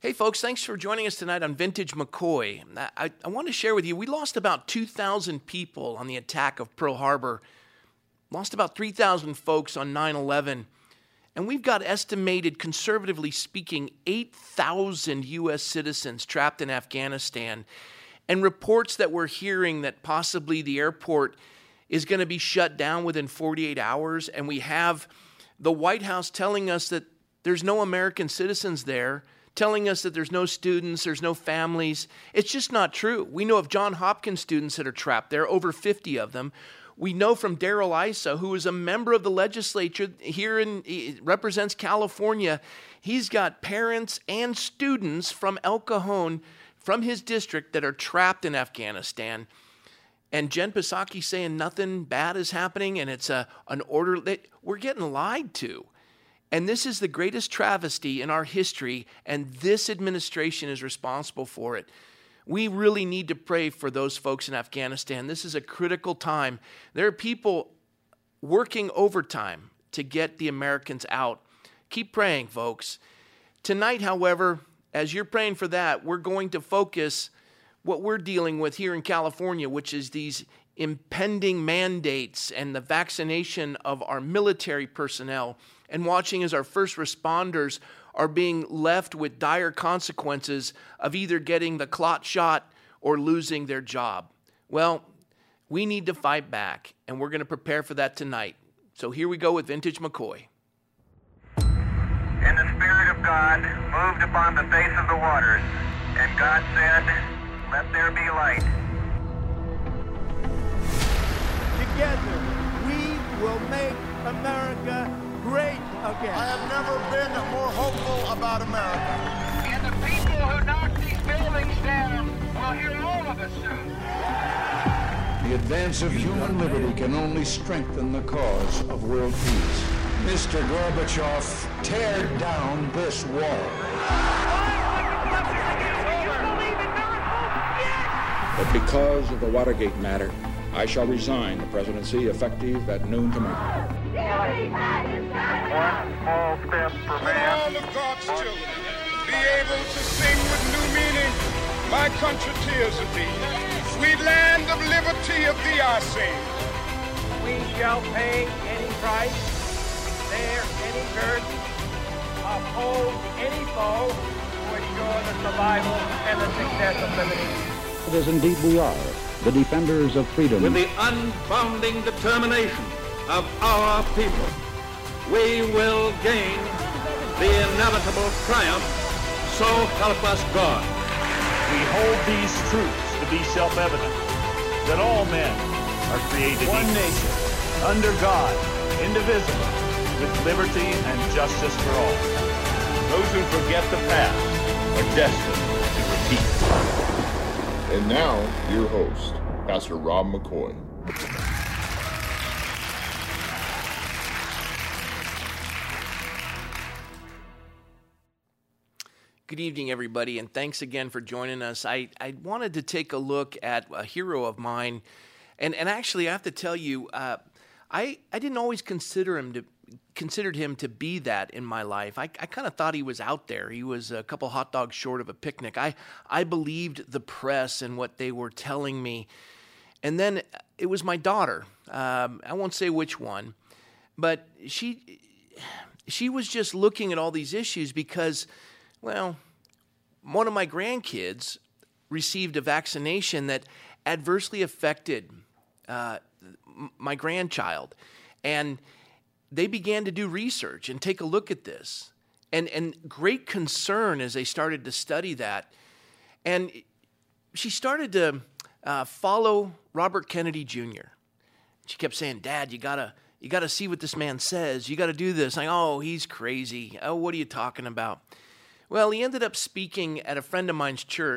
Hey, folks, thanks for joining us tonight on Vintage McCoy. I, I want to share with you, we lost about 2,000 people on the attack of Pearl Harbor, lost about 3,000 folks on 9 11, and we've got estimated, conservatively speaking, 8,000 U.S. citizens trapped in Afghanistan, and reports that we're hearing that possibly the airport is going to be shut down within 48 hours, and we have the White House telling us that there's no American citizens there telling us that there's no students, there's no families. It's just not true. We know of John Hopkins students that are trapped there, over 50 of them. We know from Darrell Issa, who is a member of the legislature here and represents California, he's got parents and students from El Cajon, from his district, that are trapped in Afghanistan. And Jen Psaki saying nothing bad is happening and it's a, an order that we're getting lied to. And this is the greatest travesty in our history, and this administration is responsible for it. We really need to pray for those folks in Afghanistan. This is a critical time. There are people working overtime to get the Americans out. Keep praying, folks. Tonight, however, as you're praying for that, we're going to focus what we're dealing with here in California, which is these impending mandates and the vaccination of our military personnel and watching as our first responders are being left with dire consequences of either getting the clot shot or losing their job. Well, we need to fight back, and we're going to prepare for that tonight. So here we go with Vintage McCoy. And the Spirit of God moved upon the face of the waters, and God said, Let there be light. America great again. I have never been more hopeful about America. And the people who knock these buildings down will hear all of us soon. The advance of human liberty can only strengthen the cause of world peace. Mr. Gorbachev, tear down this wall. But because of the Watergate matter, I shall resign the presidency effective at noon tomorrow. One small step for man. All of God's children be able to sing with new meaning. My country tears of thee. Sweet land of liberty of thee I sing. We shall pay any price, bear any curse, uphold any foe to assure the survival and the success of liberty. It is indeed we are, the defenders of freedom. With the unbounding determination of our people, we will gain the inevitable triumph. So help us God. We hold these truths to be self-evident, that all men are created one equal, nation, under God, indivisible, with liberty and justice for all. Those who forget the past are destined to repeat. And now, your host, Pastor Rob McCoy. Good evening, everybody, and thanks again for joining us. I, I wanted to take a look at a hero of mine, and, and actually, I have to tell you, uh, I, I didn't always consider him to considered him to be that in my life. I, I kind of thought he was out there. He was a couple hot dogs short of a picnic. I, I believed the press and what they were telling me. And then it was my daughter. Um, I won't say which one, but she she was just looking at all these issues because well, one of my grandkids received a vaccination that adversely affected uh, my grandchild. And they began to do research and take a look at this. And, and great concern as they started to study that. And she started to uh, follow Robert Kennedy Jr. She kept saying, Dad, you gotta, you gotta see what this man says. You gotta do this. Like, oh, he's crazy. Oh, what are you talking about? Well, he ended up speaking at a friend of mine's church.